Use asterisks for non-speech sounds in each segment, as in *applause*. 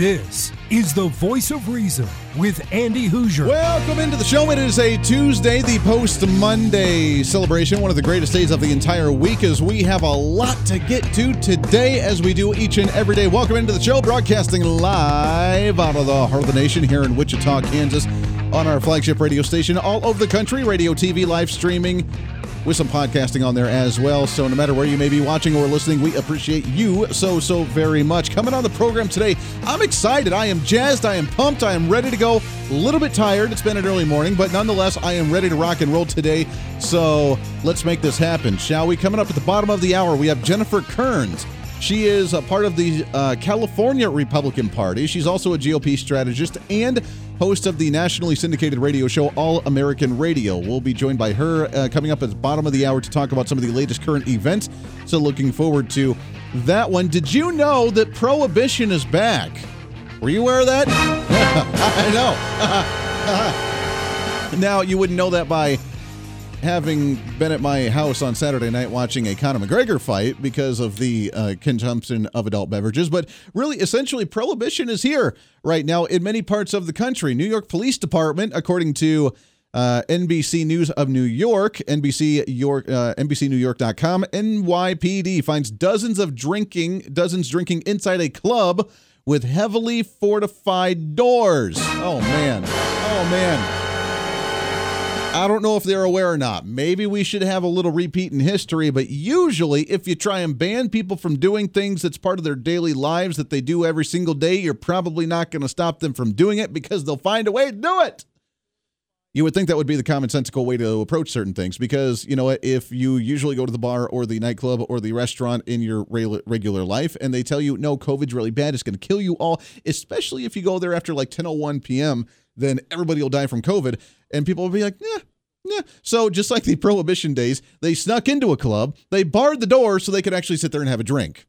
This is the voice of reason with Andy Hooser. Welcome into the show. It is a Tuesday, the post Monday celebration, one of the greatest days of the entire week, as we have a lot to get to today, as we do each and every day. Welcome into the show, broadcasting live out of the heart of the nation here in Wichita, Kansas, on our flagship radio station all over the country, radio, TV, live streaming with some podcasting on there as well. So no matter where you may be watching or listening, we appreciate you so, so very much. Coming on the program today, I'm excited. I am jazzed. I am pumped. I am ready to go. A little bit tired. It's been an early morning, but nonetheless, I am ready to rock and roll today. So let's make this happen, shall we? Coming up at the bottom of the hour, we have Jennifer Kerns. She is a part of the uh, California Republican Party. She's also a GOP strategist and host of the nationally syndicated radio show All American Radio. We'll be joined by her uh, coming up at the bottom of the hour to talk about some of the latest current events. So, looking forward to that one. Did you know that prohibition is back? Were you aware of that? *laughs* I know. *laughs* now, you wouldn't know that by having been at my house on Saturday night watching a Conor McGregor fight because of the uh, consumption of adult beverages, but really, essentially, prohibition is here right now in many parts of the country. New York Police Department, according to uh, NBC News of New York, NBC York, uh, NBCNewYork.com, NYPD finds dozens of drinking, dozens drinking inside a club with heavily fortified doors. Oh man, oh man. I don't know if they're aware or not. Maybe we should have a little repeat in history, but usually, if you try and ban people from doing things that's part of their daily lives that they do every single day, you're probably not going to stop them from doing it because they'll find a way to do it. You would think that would be the commonsensical way to approach certain things because, you know, if you usually go to the bar or the nightclub or the restaurant in your regular life and they tell you, no, COVID's really bad, it's going to kill you all, especially if you go there after like 10 01 p.m., then everybody will die from COVID. And people will be like, yeah, yeah. So just like the prohibition days, they snuck into a club, they barred the door so they could actually sit there and have a drink.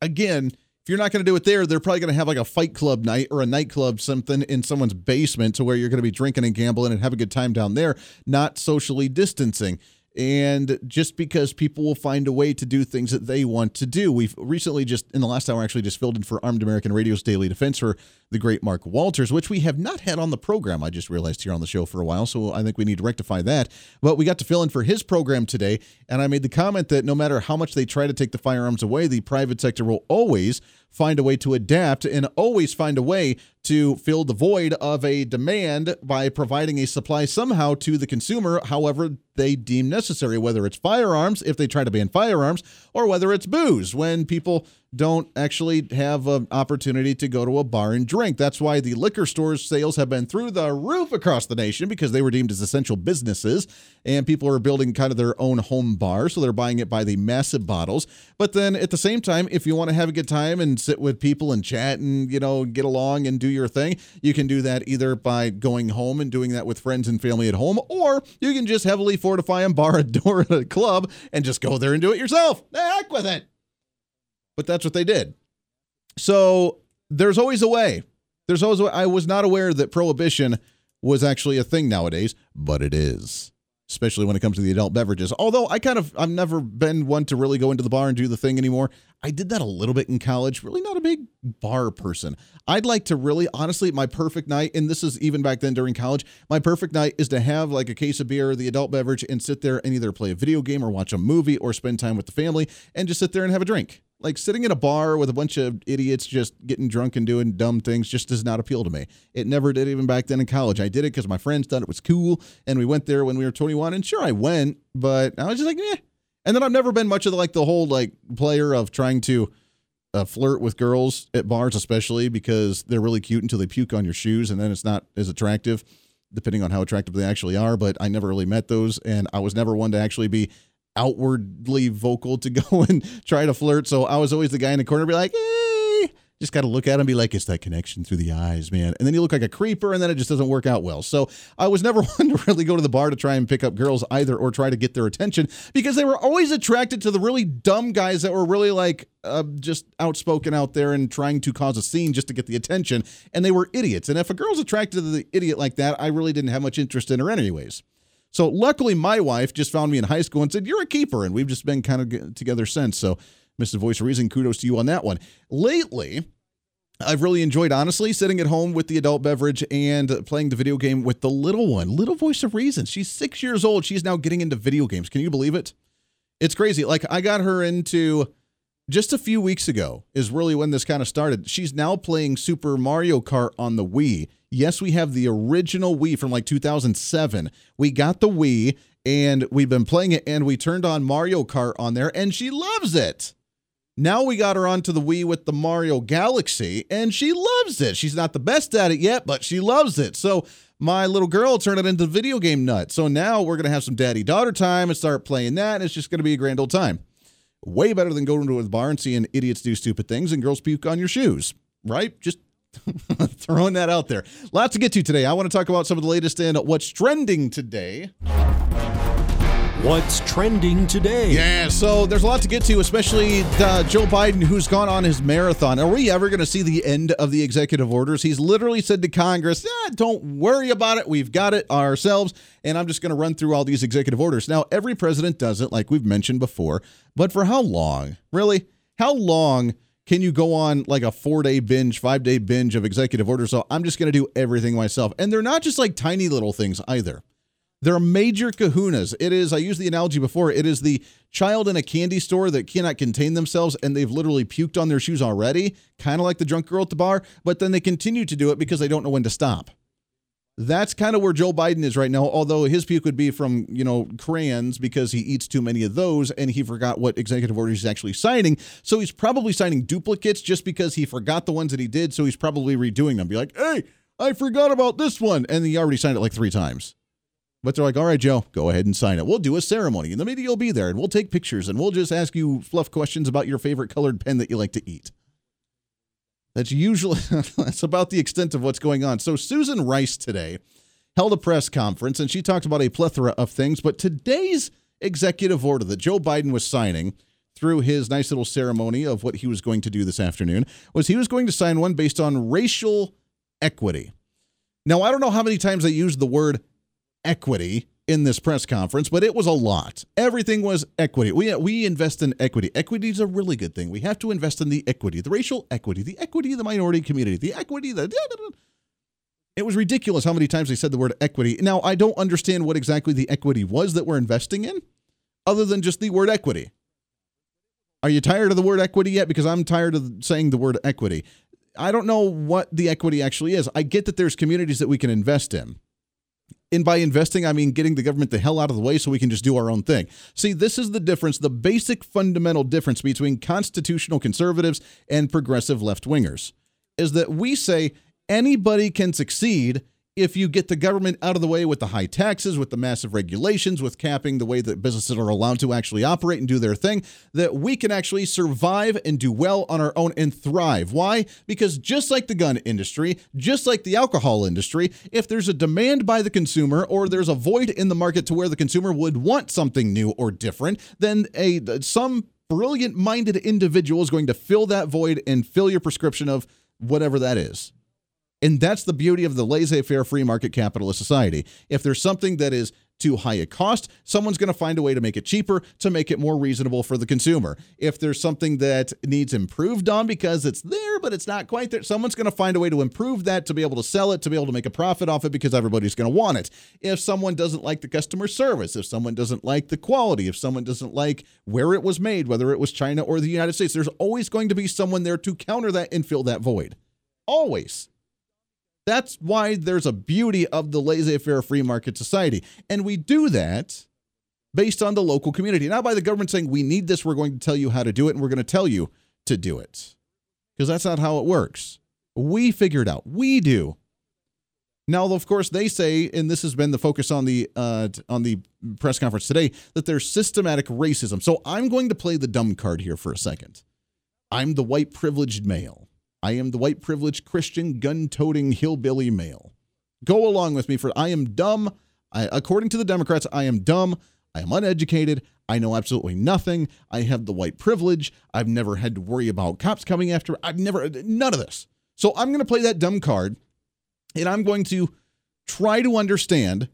Again, if you're not going to do it there, they're probably going to have like a fight club night or a nightclub something in someone's basement to where you're going to be drinking and gambling and have a good time down there, not socially distancing and just because people will find a way to do things that they want to do. We've recently just in the last hour actually just filled in for Armed American Radio's Daily Defense for the great Mark Walters, which we have not had on the program. I just realized here on the show for a while, so I think we need to rectify that. But we got to fill in for his program today, and I made the comment that no matter how much they try to take the firearms away, the private sector will always find a way to adapt and always find a way to fill the void of a demand by providing a supply somehow to the consumer, however they deem necessary, whether it's firearms, if they try to ban firearms, or whether it's booze, when people don't actually have an opportunity to go to a bar and drink. That's why the liquor stores sales have been through the roof across the nation because they were deemed as essential businesses and people are building kind of their own home bar so they're buying it by the massive bottles. But then at the same time, if you want to have a good time and sit with people and chat and, you know, get along and do your thing, you can do that either by going home and doing that with friends and family at home or you can just heavily fortify and bar a door at a club and just go there and do it yourself. Heck with it but that's what they did. So there's always a way. There's always way. I was not aware that prohibition was actually a thing nowadays, but it is. Especially when it comes to the adult beverages. Although I kind of I've never been one to really go into the bar and do the thing anymore. I did that a little bit in college. Really not a big bar person. I'd like to really honestly my perfect night and this is even back then during college, my perfect night is to have like a case of beer, the adult beverage and sit there and either play a video game or watch a movie or spend time with the family and just sit there and have a drink like sitting in a bar with a bunch of idiots just getting drunk and doing dumb things just does not appeal to me. It never did even back then in college. I did it because my friends thought it was cool and we went there when we were 21 and sure I went, but I was just like, yeah. And then I've never been much of the, like the whole like player of trying to uh, flirt with girls at bars, especially because they're really cute until they puke on your shoes and then it's not as attractive depending on how attractive they actually are. But I never really met those, and I was never one to actually be outwardly vocal to *laughs* go and try to flirt. So I was always the guy in the corner, be like, hey, just got to look at him be like, it's that connection through the eyes, man. And then you look like a creeper, and then it just doesn't work out well. So I was never *laughs* one to really go to the bar to try and pick up girls either or try to get their attention because they were always attracted to the really dumb guys that were really like uh, just outspoken out there and trying to cause a scene just to get the attention. And they were idiots. And if a girl's attracted to the idiot like that, I really didn't have much interest in her, anyways. So luckily, my wife just found me in high school and said, You're a keeper. And we've just been kind of together since. So, Mr. Voice of Reason, kudos to you on that one. Lately, I've really enjoyed, honestly, sitting at home with the adult beverage and playing the video game with the little one, Little Voice of Reason. She's six years old. She's now getting into video games. Can you believe it? It's crazy. Like, I got her into just a few weeks ago, is really when this kind of started. She's now playing Super Mario Kart on the Wii. Yes, we have the original Wii from like 2007. We got the Wii and we've been playing it, and we turned on Mario Kart on there, and she loves it. Now we got her onto the Wii with the Mario Galaxy, and she loves it. She's not the best at it yet, but she loves it. So my little girl turned it into a video game nut. So now we're gonna have some daddy daughter time and start playing that. And it's just gonna be a grand old time. Way better than going to a bar and seeing idiots do stupid things and girls puke on your shoes, right? Just *laughs* throwing that out there. Lots to get to today. I want to talk about some of the latest in what's trending today. What's trending today? Yeah, so there's a lot to get to, especially uh, Joe Biden, who's gone on his marathon. Are we ever going to see the end of the executive orders? He's literally said to Congress, eh, don't worry about it. We've got it ourselves. And I'm just going to run through all these executive orders. Now, every president does it, like we've mentioned before. But for how long? Really? How long? Can you go on like a four day binge, five day binge of executive orders? So I'm just going to do everything myself. And they're not just like tiny little things either. They're major kahunas. It is, I used the analogy before, it is the child in a candy store that cannot contain themselves and they've literally puked on their shoes already, kind of like the drunk girl at the bar, but then they continue to do it because they don't know when to stop. That's kind of where Joe Biden is right now, although his puke would be from, you know, crayons because he eats too many of those and he forgot what executive orders he's actually signing. So he's probably signing duplicates just because he forgot the ones that he did. So he's probably redoing them. Be like, hey, I forgot about this one. And he already signed it like three times. But they're like, all right, Joe, go ahead and sign it. We'll do a ceremony, and the media will be there, and we'll take pictures, and we'll just ask you fluff questions about your favorite colored pen that you like to eat. That's usually *laughs* that's about the extent of what's going on. So Susan Rice today held a press conference, and she talked about a plethora of things. But today's executive order that Joe Biden was signing through his nice little ceremony of what he was going to do this afternoon was he was going to sign one based on racial equity. Now, I don't know how many times they used the word equity in this press conference, but it was a lot. Everything was equity. We we invest in equity. Equity is a really good thing. We have to invest in the equity, the racial equity, the equity of the minority community, the equity the it was ridiculous how many times they said the word equity. Now, I don't understand what exactly the equity was that we're investing in, other than just the word equity. Are you tired of the word equity yet? Because I'm tired of saying the word equity. I don't know what the equity actually is. I get that there's communities that we can invest in. And by investing, I mean getting the government the hell out of the way so we can just do our own thing. See, this is the difference, the basic fundamental difference between constitutional conservatives and progressive left wingers is that we say anybody can succeed if you get the government out of the way with the high taxes, with the massive regulations, with capping the way that businesses are allowed to actually operate and do their thing, that we can actually survive and do well on our own and thrive. Why? Because just like the gun industry, just like the alcohol industry, if there's a demand by the consumer or there's a void in the market to where the consumer would want something new or different, then a some brilliant minded individual is going to fill that void and fill your prescription of whatever that is. And that's the beauty of the laissez faire free market capitalist society. If there's something that is too high a cost, someone's going to find a way to make it cheaper to make it more reasonable for the consumer. If there's something that needs improved on because it's there, but it's not quite there, someone's going to find a way to improve that to be able to sell it, to be able to make a profit off it because everybody's going to want it. If someone doesn't like the customer service, if someone doesn't like the quality, if someone doesn't like where it was made, whether it was China or the United States, there's always going to be someone there to counter that and fill that void. Always. That's why there's a beauty of the laissez faire free market society. And we do that based on the local community, not by the government saying, we need this, we're going to tell you how to do it, and we're going to tell you to do it. Because that's not how it works. We figure it out. We do. Now, of course, they say, and this has been the focus on the uh, on the press conference today, that there's systematic racism. So I'm going to play the dumb card here for a second. I'm the white privileged male. I am the white privileged Christian gun toting hillbilly male. Go along with me for I am dumb. I, according to the Democrats, I am dumb. I am uneducated. I know absolutely nothing. I have the white privilege. I've never had to worry about cops coming after. I've never, none of this. So I'm going to play that dumb card and I'm going to try to understand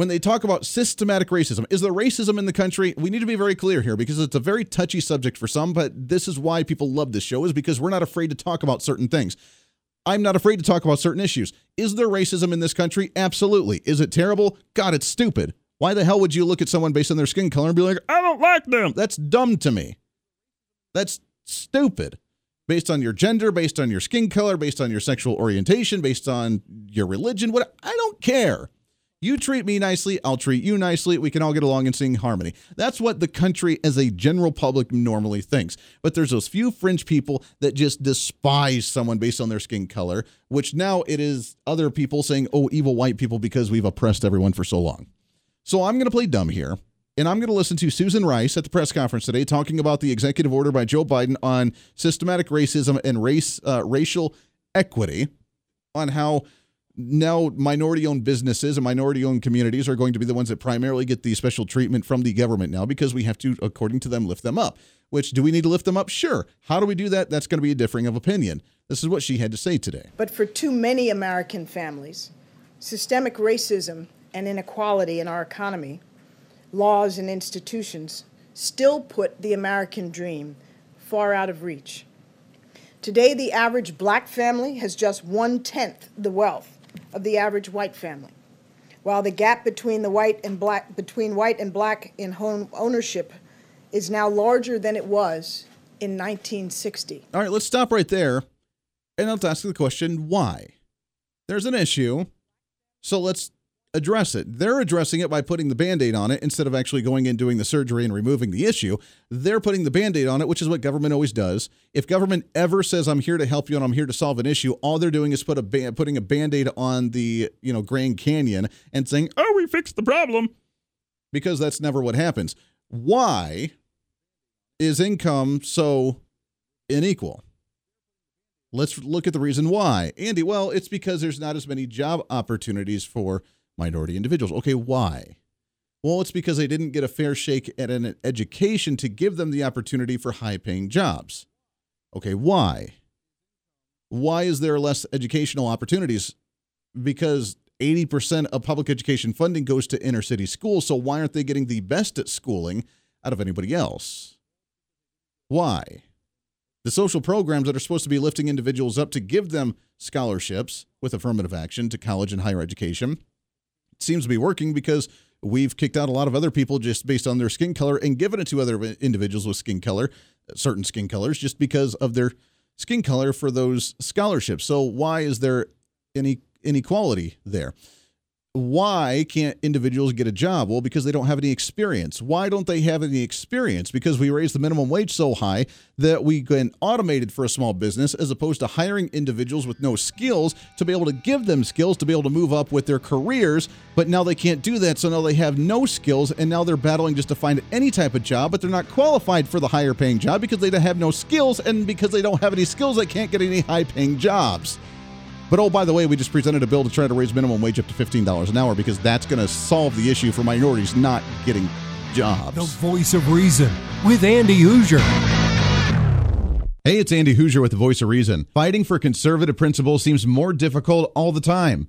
when they talk about systematic racism. Is there racism in the country? We need to be very clear here because it's a very touchy subject for some, but this is why people love this show is because we're not afraid to talk about certain things. I'm not afraid to talk about certain issues. Is there racism in this country? Absolutely. Is it terrible? God, it's stupid. Why the hell would you look at someone based on their skin color and be like, I don't like them? That's dumb to me. That's stupid. Based on your gender, based on your skin color, based on your sexual orientation, based on your religion, what I don't care. You treat me nicely, I'll treat you nicely. We can all get along and sing harmony. That's what the country as a general public normally thinks. But there's those few fringe people that just despise someone based on their skin color, which now it is other people saying, oh, evil white people because we've oppressed everyone for so long. So I'm going to play dumb here. And I'm going to listen to Susan Rice at the press conference today talking about the executive order by Joe Biden on systematic racism and race uh, racial equity, on how now minority owned businesses and minority owned communities are going to be the ones that primarily get the special treatment from the government now because we have to, according to them, lift them up. Which do we need to lift them up? Sure. How do we do that? That's going to be a differing of opinion. This is what she had to say today. But for too many American families, systemic racism and inequality in our economy, laws, and institutions still put the American dream far out of reach. Today, the average black family has just one tenth the wealth of the average white family, while the gap between the white and black between white and black in home ownership is now larger than it was in 1960. All right, let's stop right there, and let's ask the question: Why? There's an issue, so let's address it. They're addressing it by putting the band aid on it instead of actually going in doing the surgery and removing the issue. They're putting the band aid on it, which is what government always does. If government ever says, I'm here to help you and I'm here to solve an issue, all they're doing is put a ba- putting a band aid on the you know Grand Canyon and saying, Oh, we fixed the problem. Because that's never what happens. Why is income so unequal? Let's look at the reason why. Andy, well, it's because there's not as many job opportunities for minority individuals. Okay, why? Well, it's because they didn't get a fair shake at an education to give them the opportunity for high paying jobs. Okay, why? Why is there less educational opportunities? Because 80% of public education funding goes to inner city schools, so why aren't they getting the best at schooling out of anybody else? Why? The social programs that are supposed to be lifting individuals up to give them scholarships with affirmative action to college and higher education seems to be working because we've kicked out a lot of other people just based on their skin color and given it to other individuals with skin color, certain skin colors, just because of their skin color for those scholarships. So why is there any inequality there? Why can't individuals get a job? Well, because they don't have any experience. Why don't they have any experience? Because we raise the minimum wage so high that we can automate it for a small business as opposed to hiring individuals with no skills to be able to give them skills to be able to move up with their careers. But now they can't do that. So now they have no skills and now they're battling just to find any type of job, but they're not qualified for the higher paying job because they have no skills. And because they don't have any skills, they can't get any high paying jobs. But oh, by the way, we just presented a bill to try to raise minimum wage up to $15 an hour because that's going to solve the issue for minorities not getting jobs. The voice of reason with Andy Hooser. Hey, it's Andy Hooser with the voice of reason. Fighting for conservative principles seems more difficult all the time.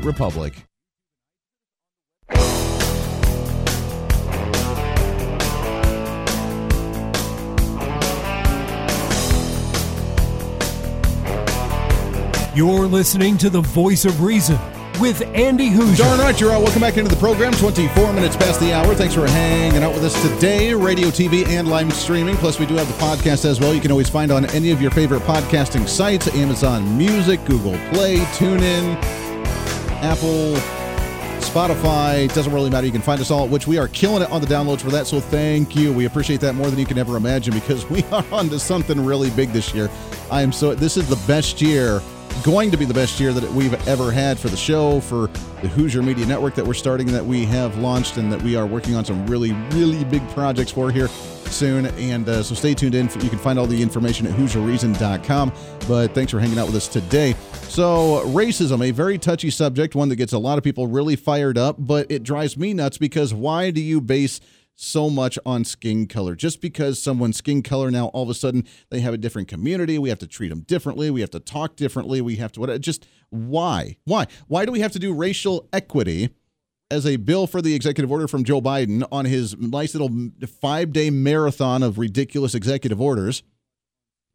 republic. You're listening to the voice of reason with Andy Hooser. Darn right, you're all. Welcome back into the program. 24 minutes past the hour. Thanks for hanging out with us today. Radio, TV, and live streaming. Plus, we do have the podcast as well. You can always find on any of your favorite podcasting sites Amazon Music, Google Play, TuneIn, Apple, Spotify. Doesn't really matter. You can find us all, which we are killing it on the downloads for that. So thank you. We appreciate that more than you can ever imagine because *laughs* we are on to something really big this year. I am so, this is the best year going to be the best year that we've ever had for the show, for the Hooser Media Network that we're starting, that we have launched, and that we are working on some really, really big projects for here soon. And uh, so stay tuned in. You can find all the information at HooserReason.com. But thanks for hanging out with us today. So, racism, a very touchy subject, one that gets a lot of people really fired up, but it drives me nuts because why do you base so much on skin color. Just because someone's skin color now all of a sudden they have a different community, we have to treat them differently, we have to talk differently, we have to what just why? Why? Why do we have to do racial equity as a bill for the executive order from Joe Biden on his nice little 5-day marathon of ridiculous executive orders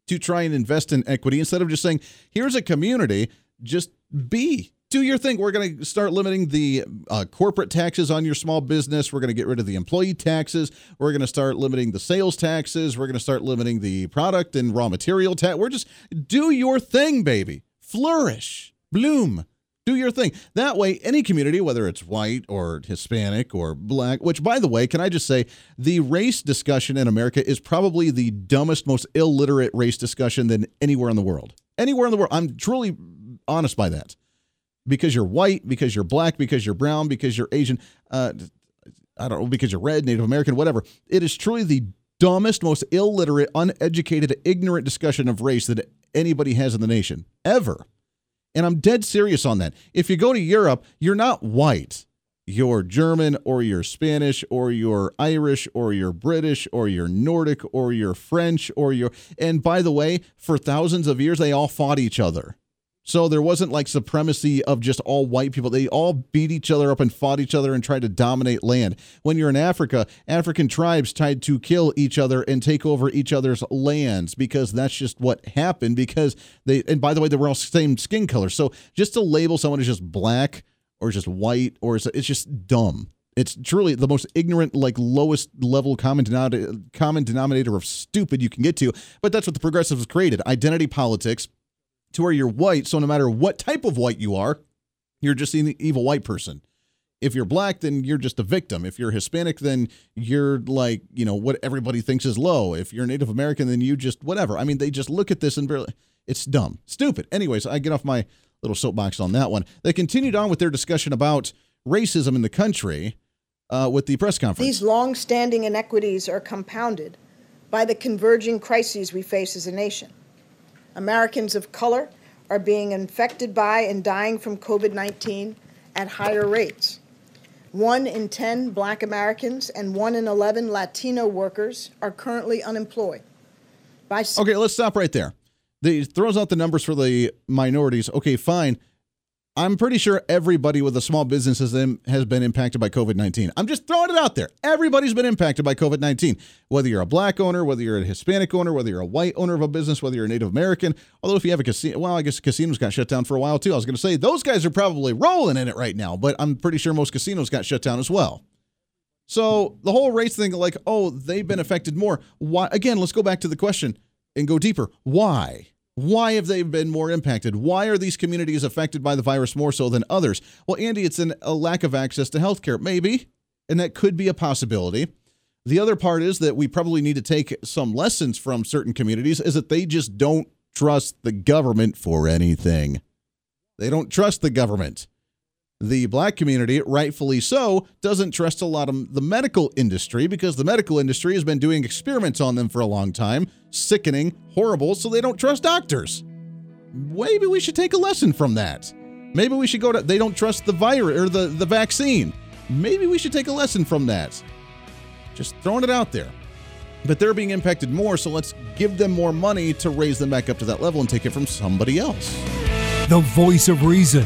to try and invest in equity instead of just saying, here's a community, just be do your thing. We're going to start limiting the uh, corporate taxes on your small business. We're going to get rid of the employee taxes. We're going to start limiting the sales taxes. We're going to start limiting the product and raw material tax. We're just do your thing, baby. Flourish, bloom, do your thing. That way, any community, whether it's white or Hispanic or black, which, by the way, can I just say, the race discussion in America is probably the dumbest, most illiterate race discussion than anywhere in the world. Anywhere in the world. I'm truly honest by that because you're white, because you're black, because you're brown, because you're Asian, uh, I don't know, because you're red, Native American, whatever. It is truly the dumbest, most illiterate, uneducated, ignorant discussion of race that anybody has in the nation ever. And I'm dead serious on that. If you go to Europe, you're not white. You're German or you're Spanish or you're Irish or you're British or you're Nordic or you're French or you're. And by the way, for thousands of years, they all fought each other. So there wasn't like supremacy of just all white people. They all beat each other up and fought each other and tried to dominate land. When you're in Africa, African tribes tried to kill each other and take over each other's lands because that's just what happened because they and by the way, they were all same skin color. So just to label someone as just black or just white or it's just dumb. It's truly the most ignorant, like lowest level common denominator, common denominator of stupid you can get to. But that's what the progressives created: identity politics to where you're white. So no matter what type of white you are, you're just an evil white person. If you're black, then you're just a victim. If you're Hispanic, then you're like, you know, what everybody thinks is low. If you're Native American, then you just whatever. I mean, they just look at this and really, it's dumb, stupid. Anyways, I get off my little soapbox on that one. They continued on with their discussion about racism in the country uh, with the press conference. These long-standing inequities are compounded by the converging crises we face as a nation. Americans of color are being infected by and dying from COVID 19 at higher rates. One in 10 black Americans and one in 11 Latino workers are currently unemployed. By okay, let's stop right there. He throws out the numbers for the minorities. Okay, fine. I'm pretty sure everybody with a small business has, has been impacted by COVID 19. I'm just throwing it out there. Everybody's been impacted by COVID 19. Whether you're a black owner, whether you're a Hispanic owner, whether you're a white owner of a business, whether you're a Native American. Although, if you have a casino, well, I guess casinos got shut down for a while too. I was going to say those guys are probably rolling in it right now, but I'm pretty sure most casinos got shut down as well. So the whole race thing, like, oh, they've been affected more. Why? Again, let's go back to the question and go deeper. Why? Why have they been more impacted? Why are these communities affected by the virus more so than others? Well, Andy, it's an, a lack of access to healthcare, maybe, and that could be a possibility. The other part is that we probably need to take some lessons from certain communities is that they just don't trust the government for anything. They don't trust the government. The black community, rightfully so, doesn't trust a lot of the medical industry because the medical industry has been doing experiments on them for a long time, sickening, horrible, so they don't trust doctors. Maybe we should take a lesson from that. Maybe we should go to they don't trust the virus or the, the vaccine. Maybe we should take a lesson from that. Just throwing it out there. But they're being impacted more, so let's give them more money to raise them back up to that level and take it from somebody else. The voice of reason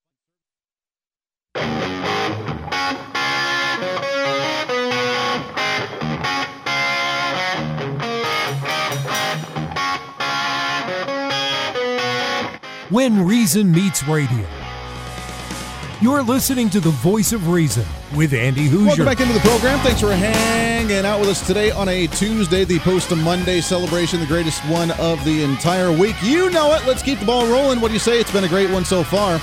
When Reason Meets Radio. You're listening to the voice of reason with Andy Hooser. Welcome back into the program. Thanks for hanging out with us today on a Tuesday, the Post Monday celebration, the greatest one of the entire week. You know it. Let's keep the ball rolling. What do you say? It's been a great one so far.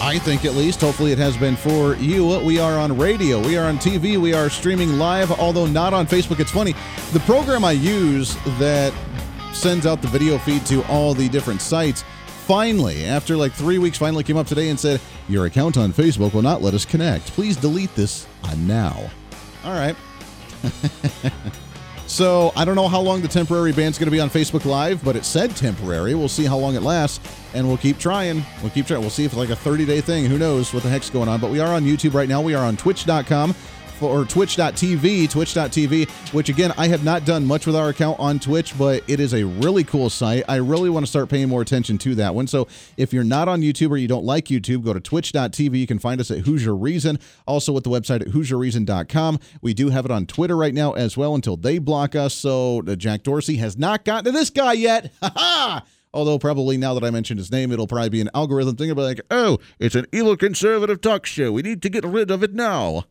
I think at least. Hopefully, it has been for you. We are on radio, we are on TV, we are streaming live, although not on Facebook. It's funny. The program I use that sends out the video feed to all the different sites finally, after like three weeks, finally came up today and said, Your account on Facebook will not let us connect. Please delete this now. All right. *laughs* so I don't know how long the temporary ban's going to be on Facebook Live, but it said temporary. We'll see how long it lasts, and we'll keep trying. We'll keep trying. We'll see if it's like a 30 day thing. Who knows what the heck's going on? But we are on YouTube right now. We are on Twitch.com or twitch.tv, twitch.tv, which again, I have not done much with our account on Twitch, but it is a really cool site. I really want to start paying more attention to that one. So if you're not on YouTube or you don't like YouTube, go to twitch.tv. You can find us at Hooser Reason, also with the website at HooserReason.com. We do have it on Twitter right now as well until they block us. So uh, Jack Dorsey has not gotten to this guy yet. *laughs* Ha ha! Although probably now that I mentioned his name, it'll probably be an algorithm thing. It'll be like, oh, it's an evil conservative talk show. We need to get rid of it now.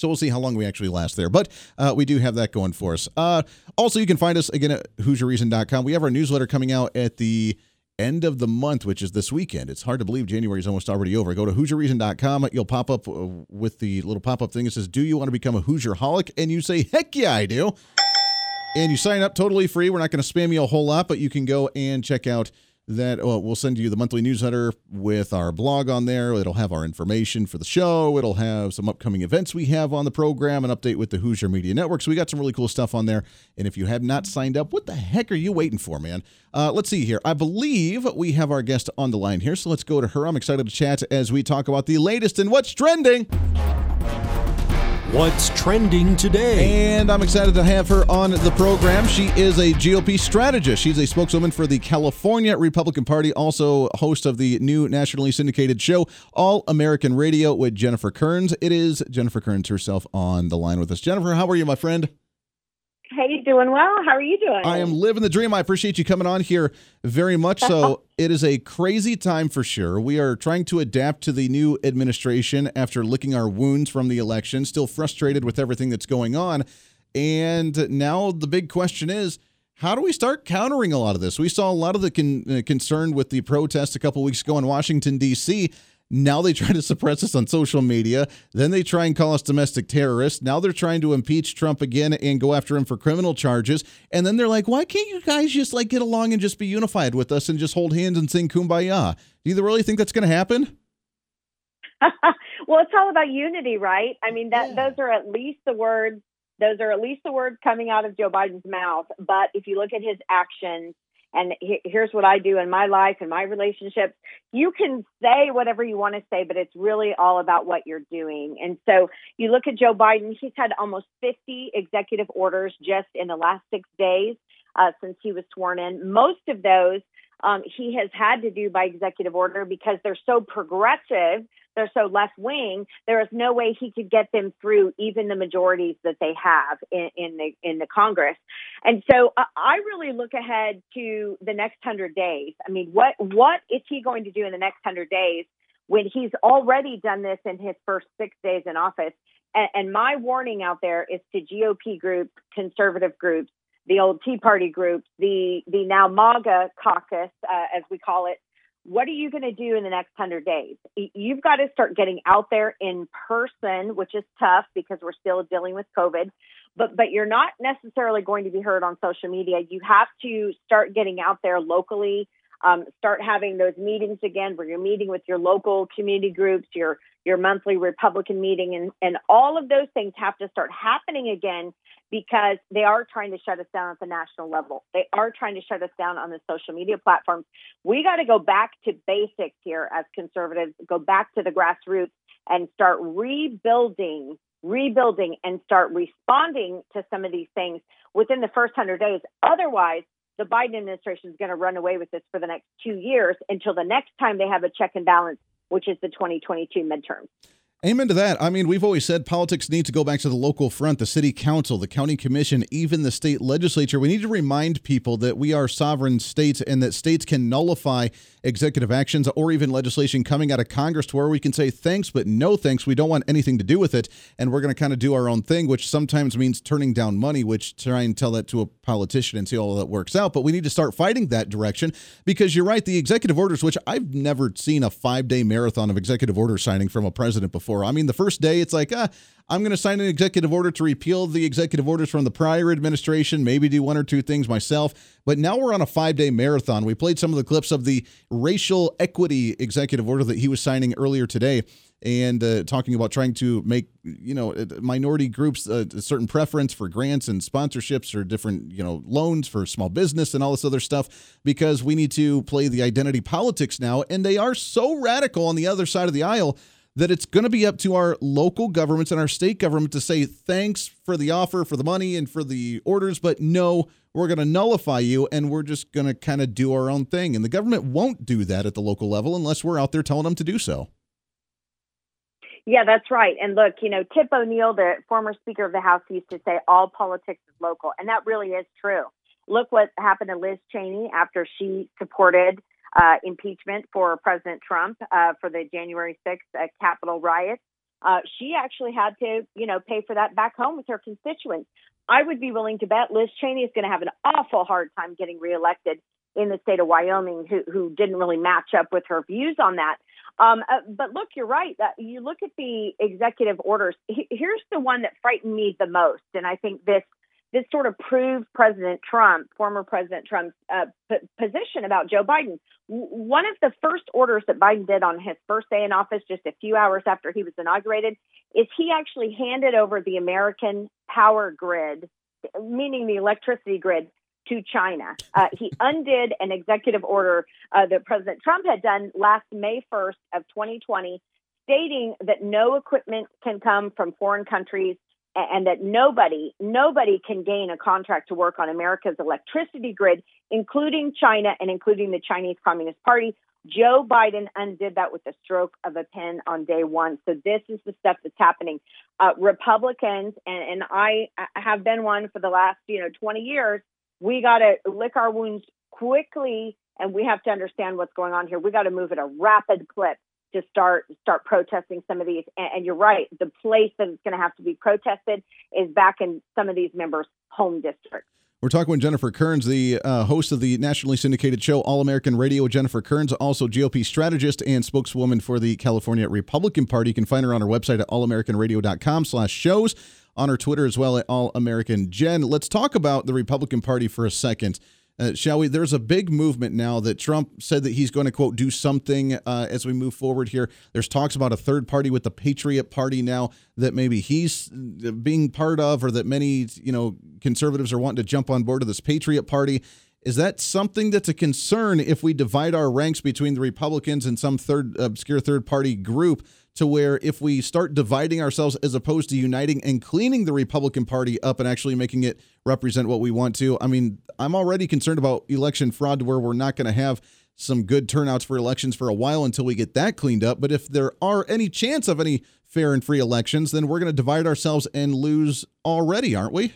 So we'll see how long we actually last there. But uh, we do have that going for us. Uh, also, you can find us again at HooserReason.com. We have our newsletter coming out at the end of the month, which is this weekend. It's hard to believe January is almost already over. Go to HooserReason.com. You'll pop up uh, with the little pop up thing that says, Do you want to become a Hooser holic? And you say, Heck yeah, I do. And you sign up totally free. We're not going to spam you a whole lot, but you can go and check out that well, we'll send you the monthly newsletter with our blog on there. It'll have our information for the show. It'll have some upcoming events we have on the program, an update with the Hooser Media Network. So we got some really cool stuff on there. And if you have not signed up, what the heck are you waiting for, man? Uh, let's see here. I believe we have our guest on the line here. So let's go to her. I'm excited to chat as we talk about the latest and what's trending. What's trending today? And I'm excited to have her on the program. She is a GOP strategist. She's a spokeswoman for the California Republican Party, also host of the new nationally syndicated show, All American Radio with Jennifer Kerns. It is Jennifer Kerns herself on the line with us. Jennifer, how are you, my friend? Hey, you doing well. How are you doing? I am living the dream. I appreciate you coming on here very much. So, *laughs* it is a crazy time for sure. We are trying to adapt to the new administration after licking our wounds from the election, still frustrated with everything that's going on. And now the big question is how do we start countering a lot of this? We saw a lot of the con- uh, concern with the protest a couple weeks ago in Washington, D.C. Now they try to suppress us on social media. Then they try and call us domestic terrorists. Now they're trying to impeach Trump again and go after him for criminal charges. And then they're like, why can't you guys just like get along and just be unified with us and just hold hands and sing kumbaya? Do you really think that's going to happen? *laughs* well, it's all about unity, right? I mean, that yeah. those are at least the words. Those are at least the words coming out of Joe Biden's mouth. But if you look at his actions, and he, here's what I do in my life and my relationships. You can say whatever you want to say, but it's really all about what you're doing. And so you look at Joe Biden, he's had almost 50 executive orders just in the last six days uh, since he was sworn in. Most of those um, he has had to do by executive order because they're so progressive they're so left wing, there is no way he could get them through even the majorities that they have in, in the in the Congress. And so uh, I really look ahead to the next hundred days. I mean, what what is he going to do in the next hundred days when he's already done this in his first six days in office? And, and my warning out there is to GOP groups, conservative groups, the old Tea Party groups, the the now MAGA caucus, uh, as we call it, what are you going to do in the next 100 days? You've got to start getting out there in person, which is tough because we're still dealing with COVID. But but you're not necessarily going to be heard on social media. You have to start getting out there locally. Um, start having those meetings again where you're meeting with your local community groups, your your monthly Republican meeting, and and all of those things have to start happening again because they are trying to shut us down at the national level. They are trying to shut us down on the social media platforms. We got to go back to basics here as conservatives, go back to the grassroots and start rebuilding, rebuilding and start responding to some of these things within the first 100 days. Otherwise, the Biden administration is going to run away with this for the next two years until the next time they have a check and balance, which is the 2022 midterms. Amen to that. I mean, we've always said politics need to go back to the local front, the city council, the county commission, even the state legislature. We need to remind people that we are sovereign states and that states can nullify executive actions or even legislation coming out of Congress to where we can say thanks, but no thanks. We don't want anything to do with it. And we're going to kind of do our own thing, which sometimes means turning down money, which try and tell that to a politician and see all that works out. But we need to start fighting that direction because you're right. The executive orders, which I've never seen a five day marathon of executive order signing from a president before before. I mean, the first day, it's like, ah, I'm going to sign an executive order to repeal the executive orders from the prior administration, maybe do one or two things myself. But now we're on a five day marathon. We played some of the clips of the racial equity executive order that he was signing earlier today and uh, talking about trying to make you know uh, minority groups uh, a certain preference for grants and sponsorships or different you know loans for small business and all this other stuff because we need to play the identity politics now and they are so radical on the other side of the aisle that it's going to be up to our local governments and our state government to say thanks for the offer, for the money, and for the orders, but no, we're going to nullify you and we're just going to kind of do our own thing. And the government won't do that at the local level unless we're out there telling them to do so. Yeah, that's right. And look, you know, Tip O'Neill, the former Speaker of the House, used to say all politics is local. And that really is true. Look what happened to Liz Cheney after she supported uh, impeachment for President Trump uh, for the January 6th uh, Capitol riot. Uh, she actually had to, you know, pay for that back home with her constituents. I would be willing to bet Liz Cheney is going to have an awful hard time getting reelected in the state of Wyoming, who, who didn't really match up with her views on that. Um, uh, but look, you're right. You look at the executive orders. here's the one that frightened me the most, and I think this this sort of proved President Trump, former President Trump's uh, p- position about Joe Biden. W- one of the first orders that Biden did on his first day in office, just a few hours after he was inaugurated, is he actually handed over the American power grid, meaning the electricity grid, to China. Uh, he *laughs* undid an executive order uh, that President Trump had done last May 1st of 2020, stating that no equipment can come from foreign countries and that nobody, nobody can gain a contract to work on America's electricity grid, including China and including the Chinese Communist Party. Joe Biden undid that with the stroke of a pen on day one. So this is the stuff that's happening. Uh, Republicans, and, and I have been one for the last, you know, 20 years, we got to lick our wounds quickly and we have to understand what's going on here. We got to move at a rapid clip to start start protesting some of these. And, and you're right, the place that it's going to have to be protested is back in some of these members' home districts. We're talking with Jennifer Kerns, the uh, host of the nationally syndicated show All American Radio. Jennifer Kerns, also GOP strategist and spokeswoman for the California Republican Party. You can find her on her website at allamericanradio.com slash shows, on her Twitter as well at All American Jen. Let's talk about the Republican Party for a second. Uh, shall we? There's a big movement now that Trump said that he's going to, quote, do something uh, as we move forward here. There's talks about a third party with the Patriot Party now that maybe he's uh, being part of, or that many, you know, conservatives are wanting to jump on board of this Patriot Party. Is that something that's a concern if we divide our ranks between the Republicans and some third obscure third party group? To where if we start dividing ourselves as opposed to uniting and cleaning the Republican Party up and actually making it represent what we want to, I mean, I'm already concerned about election fraud to where we're not going to have some good turnouts for elections for a while until we get that cleaned up. But if there are any chance of any fair and free elections, then we're going to divide ourselves and lose already, aren't we?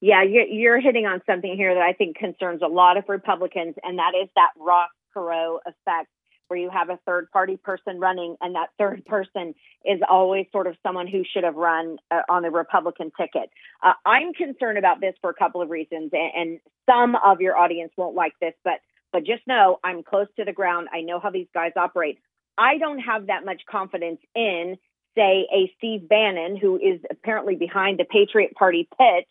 Yeah, you're, hitting on something here that I think concerns a lot of Republicans, and that is that Ross Perot effect where you have a third party person running and that third person is always sort of someone who should have run uh, on the Republican ticket. Uh, I'm concerned about this for a couple of reasons, and, and some of your audience won't like this, but but just know I'm close to the ground. I know how these guys operate. I don't have that much confidence in, say, a Steve Bannon who is apparently behind the Patriot Party pitch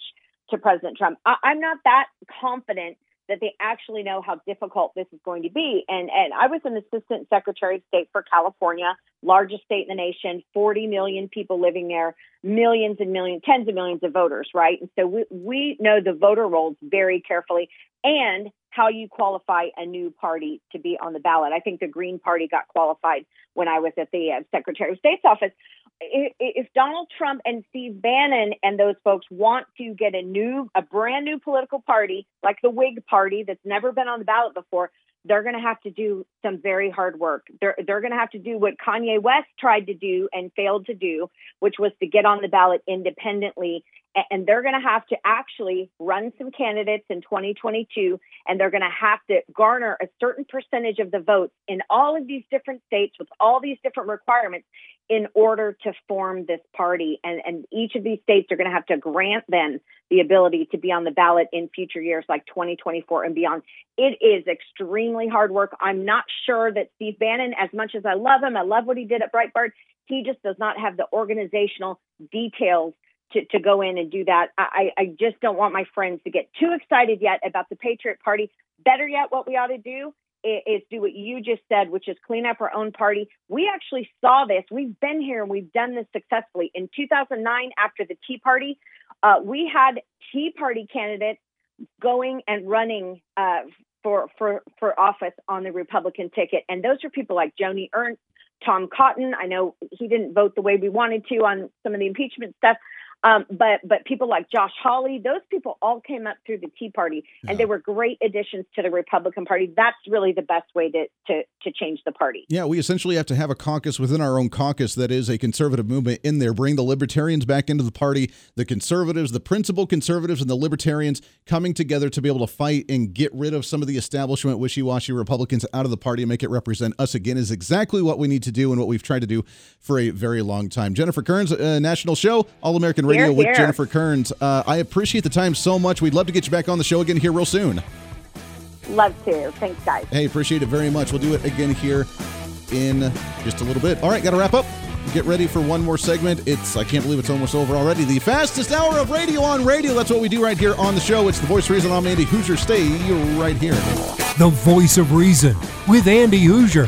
to President Trump. I, I'm not that confident that they actually know how difficult this is going to be. And and I was an assistant secretary of state for California, largest state in the nation, 40 million people living there, millions and millions, tens of millions of voters, right? And so we, we know the voter rolls very carefully and how you qualify a new party to be on the ballot. I think the Green Party got qualified when I was at the uh, Secretary of State's office if Donald Trump and Steve Bannon and those folks want to get a new, a brand new political party like the Whig Party that's never been on the ballot before, they're going to have to do some very hard work. They're they're going to have to do what Kanye West tried to do and failed to do, which was to get on the ballot independently. And they're going to have to actually run some candidates in 2022, and they're going to have to garner a certain percentage of the votes in all of these different states with all these different requirements in order to form this party. And, and each of these states are going to have to grant them the ability to be on the ballot in future years like 2024 and beyond. It is extremely hard work. I'm not sure that Steve Bannon, as much as I love him, I love what he did at Breitbart, he just does not have the organizational details to, to go in and do that. I, I just don't want my friends to get too excited yet about the Patriot Party. Better yet, what we ought to do is do what you just said, which is clean up our own party. We actually saw this. We've been here and we've done this successfully. In 2009, after the Tea Party, uh, we had Tea Party candidates going and running uh, for for for office on the Republican ticket, and those are people like Joni Ernst, Tom Cotton. I know he didn't vote the way we wanted to on some of the impeachment stuff, um, but but people like Josh Hawley, those people all came up through the Tea Party, and yeah. they were great additions to the Republican Party. That's really the best way to, to to change the party. Yeah, we essentially have to have a caucus within our own caucus that is a conservative movement in there. Bring the libertarians back into the party, the conservatives, the principal conservatives, and the libertarians coming together to be able to fight and get rid of some of the establishment wishy-washy Republicans out of the party and make it represent us again. Is exactly what we need to do and what we've tried to do for a very long time. Jennifer Kerns, uh, national show, All American. Radio with here. Jennifer Kerns. Uh, I appreciate the time so much. We'd love to get you back on the show again here real soon. Love to. Thanks, guys. Hey, appreciate it very much. We'll do it again here in just a little bit. All right, got to wrap up. Get ready for one more segment. It's I can't believe it's almost over already. The fastest hour of radio on radio. That's what we do right here on the show. It's the voice of reason. I'm Andy Hooser. Stay right here. The voice of reason with Andy Hooser.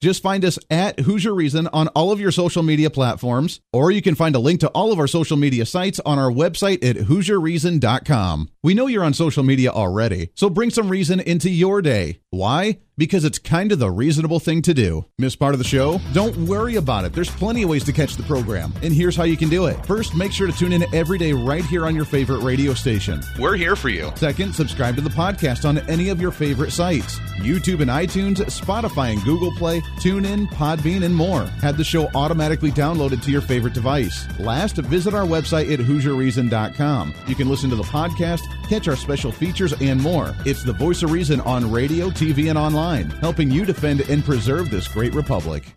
Just find us at Hooser Reason on all of your social media platforms, or you can find a link to all of our social media sites on our website at HooserReason.com. We know you're on social media already, so bring some reason into your day. Why? Because it's kind of the reasonable thing to do. Miss part of the show? Don't worry about it. There's plenty of ways to catch the program, and here's how you can do it. First, make sure to tune in every day right here on your favorite radio station. We're here for you. Second, subscribe to the podcast on any of your favorite sites YouTube and iTunes, Spotify and Google Play, TuneIn, Podbean, and more. Have the show automatically downloaded to your favorite device. Last, visit our website at HooserReason.com. You can listen to the podcast, catch our special features, and more. It's the voice of reason on radio, TV, and online, helping you defend and preserve this great republic.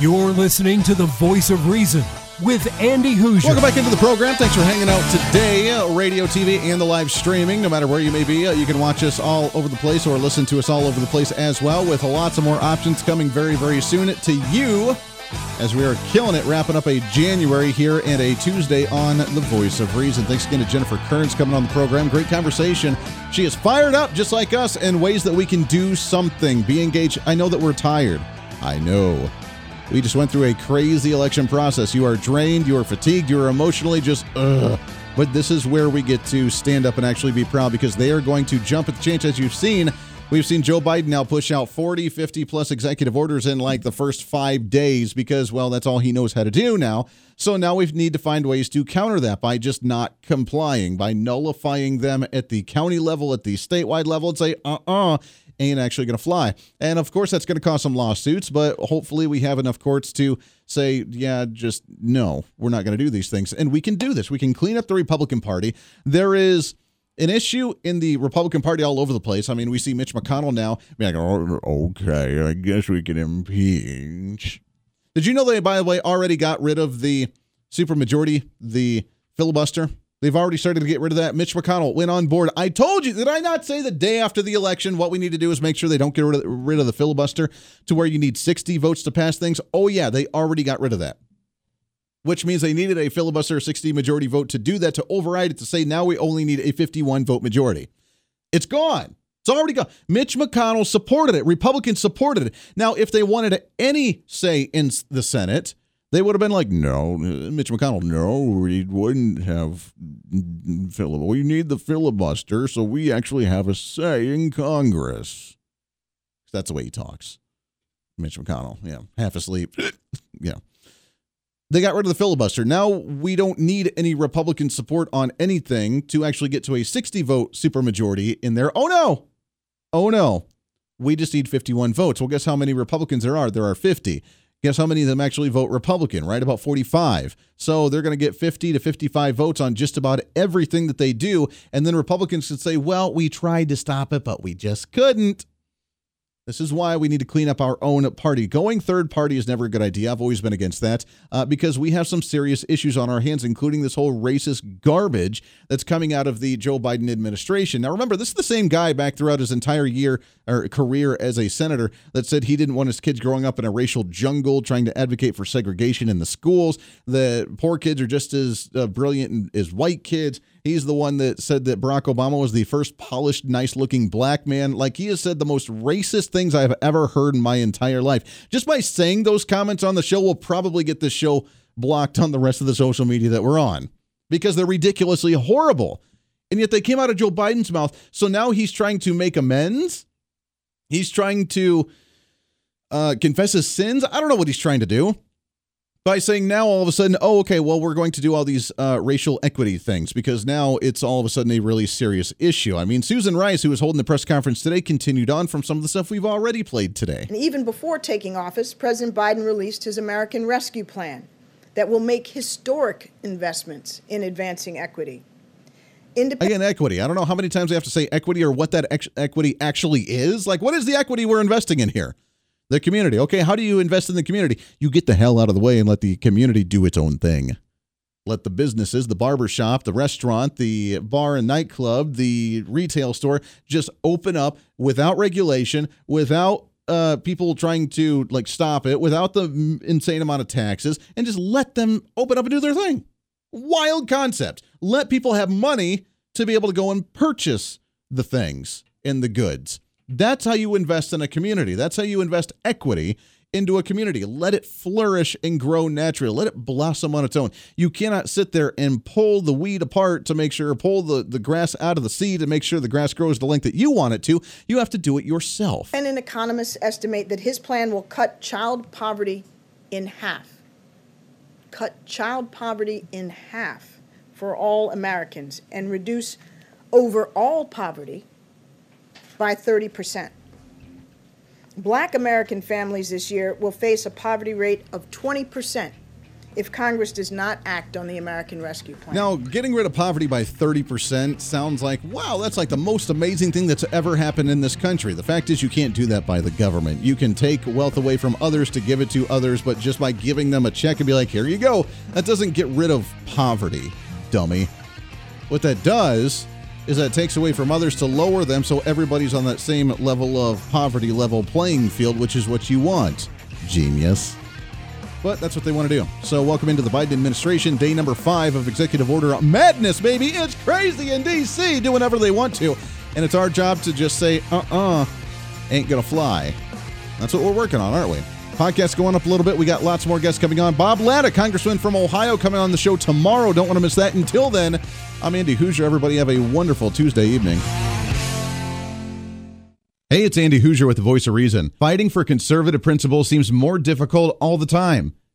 You're listening to the voice of reason with Andy Hooser. Welcome back into the program. Thanks for hanging out today. Uh, radio, TV, and the live streaming. No matter where you may be, uh, you can watch us all over the place or listen to us all over the place as well, with lots of more options coming very, very soon to you as we are killing it, wrapping up a January here and a Tuesday on The Voice of Reason. Thanks again to Jennifer Kerns coming on the program. Great conversation. She is fired up just like us in ways that we can do something, be engaged. I know that we're tired. I know. We just went through a crazy election process. You are drained, you are fatigued, you are emotionally just ugh. But this is where we get to stand up and actually be proud because they are going to jump at the chance. As you've seen, we've seen Joe Biden now push out 40, 50 plus executive orders in like the first five days because, well, that's all he knows how to do now. So now we need to find ways to counter that by just not complying, by nullifying them at the county level, at the statewide level, and say, uh uh ain't actually going to fly. And of course, that's going to cause some lawsuits, but hopefully, we have enough courts to say, yeah, just no, we're not going to do these things. And we can do this. We can clean up the Republican Party. There is an issue in the Republican Party all over the place. I mean, we see Mitch McConnell now being like, oh, okay, I guess we can impeach. Did you know they, by the way, already got rid of the supermajority, the filibuster? They've already started to get rid of that. Mitch McConnell went on board. I told you, did I not say the day after the election what we need to do is make sure they don't get rid of, rid of the filibuster to where you need 60 votes to pass things? Oh, yeah, they already got rid of that. Which means they needed a filibuster 60 majority vote to do that, to override it, to say now we only need a 51 vote majority. It's gone. It's already gone. Mitch McConnell supported it. Republicans supported it. Now, if they wanted any say in the Senate, they would have been like, no, uh, Mitch McConnell, no, we wouldn't have filibuster. We need the filibuster so we actually have a say in Congress. That's the way he talks. Mitch McConnell, yeah, half asleep. *laughs* yeah. They got rid of the filibuster. Now we don't need any Republican support on anything to actually get to a 60 vote supermajority in there. Oh no. Oh no. We just need 51 votes. Well, guess how many Republicans there are? There are 50. Guess how many of them actually vote Republican, right? About 45. So they're going to get 50 to 55 votes on just about everything that they do. And then Republicans could say, well, we tried to stop it, but we just couldn't. This is why we need to clean up our own party. Going third party is never a good idea. I've always been against that uh, because we have some serious issues on our hands, including this whole racist garbage that's coming out of the Joe Biden administration. Now, remember, this is the same guy back throughout his entire year or career as a senator that said he didn't want his kids growing up in a racial jungle, trying to advocate for segregation in the schools. The poor kids are just as uh, brilliant as white kids. He's the one that said that Barack Obama was the first polished, nice looking black man. Like he has said the most racist things I've ever heard in my entire life. Just by saying those comments on the show we'll probably get this show blocked on the rest of the social media that we're on because they're ridiculously horrible. And yet they came out of Joe Biden's mouth. So now he's trying to make amends. He's trying to uh, confess his sins. I don't know what he's trying to do by saying now all of a sudden, oh, okay, well, we're going to do all these uh, racial equity things because now it's all of a sudden a really serious issue. I mean, Susan Rice, who was holding the press conference today, continued on from some of the stuff we've already played today. And even before taking office, President Biden released his American Rescue Plan that will make historic investments in advancing equity. Indep- Again, equity. I don't know how many times I have to say equity or what that ex- equity actually is. Like, what is the equity we're investing in here? The community. Okay, how do you invest in the community? You get the hell out of the way and let the community do its own thing. Let the businesses, the barber shop, the restaurant, the bar and nightclub, the retail store just open up without regulation, without uh, people trying to like stop it, without the insane amount of taxes, and just let them open up and do their thing. Wild concept. Let people have money to be able to go and purchase the things and the goods. That's how you invest in a community. That's how you invest equity into a community. Let it flourish and grow naturally. Let it blossom on its own. You cannot sit there and pull the weed apart to make sure, pull the, the grass out of the seed to make sure the grass grows the length that you want it to. You have to do it yourself. And an economists estimate that his plan will cut child poverty in half. Cut child poverty in half for all Americans and reduce overall poverty by 30%. Black American families this year will face a poverty rate of 20% if Congress does not act on the American Rescue Plan. Now, getting rid of poverty by 30% sounds like, wow, that's like the most amazing thing that's ever happened in this country. The fact is, you can't do that by the government. You can take wealth away from others to give it to others, but just by giving them a check and be like, here you go, that doesn't get rid of poverty, dummy. What that does is that it takes away from others to lower them so everybody's on that same level of poverty level playing field, which is what you want. Genius. But that's what they want to do. So, welcome into the Biden administration, day number five of executive order madness, baby. It's crazy in D.C. Do whatever they want to. And it's our job to just say, uh uh-uh, uh, ain't gonna fly. That's what we're working on, aren't we? Podcast going up a little bit. We got lots more guests coming on. Bob Latta, Congressman from Ohio, coming on the show tomorrow. Don't want to miss that. Until then, I'm Andy Hooser. Everybody have a wonderful Tuesday evening. Hey, it's Andy Hooser with the Voice of Reason. Fighting for conservative principles seems more difficult all the time.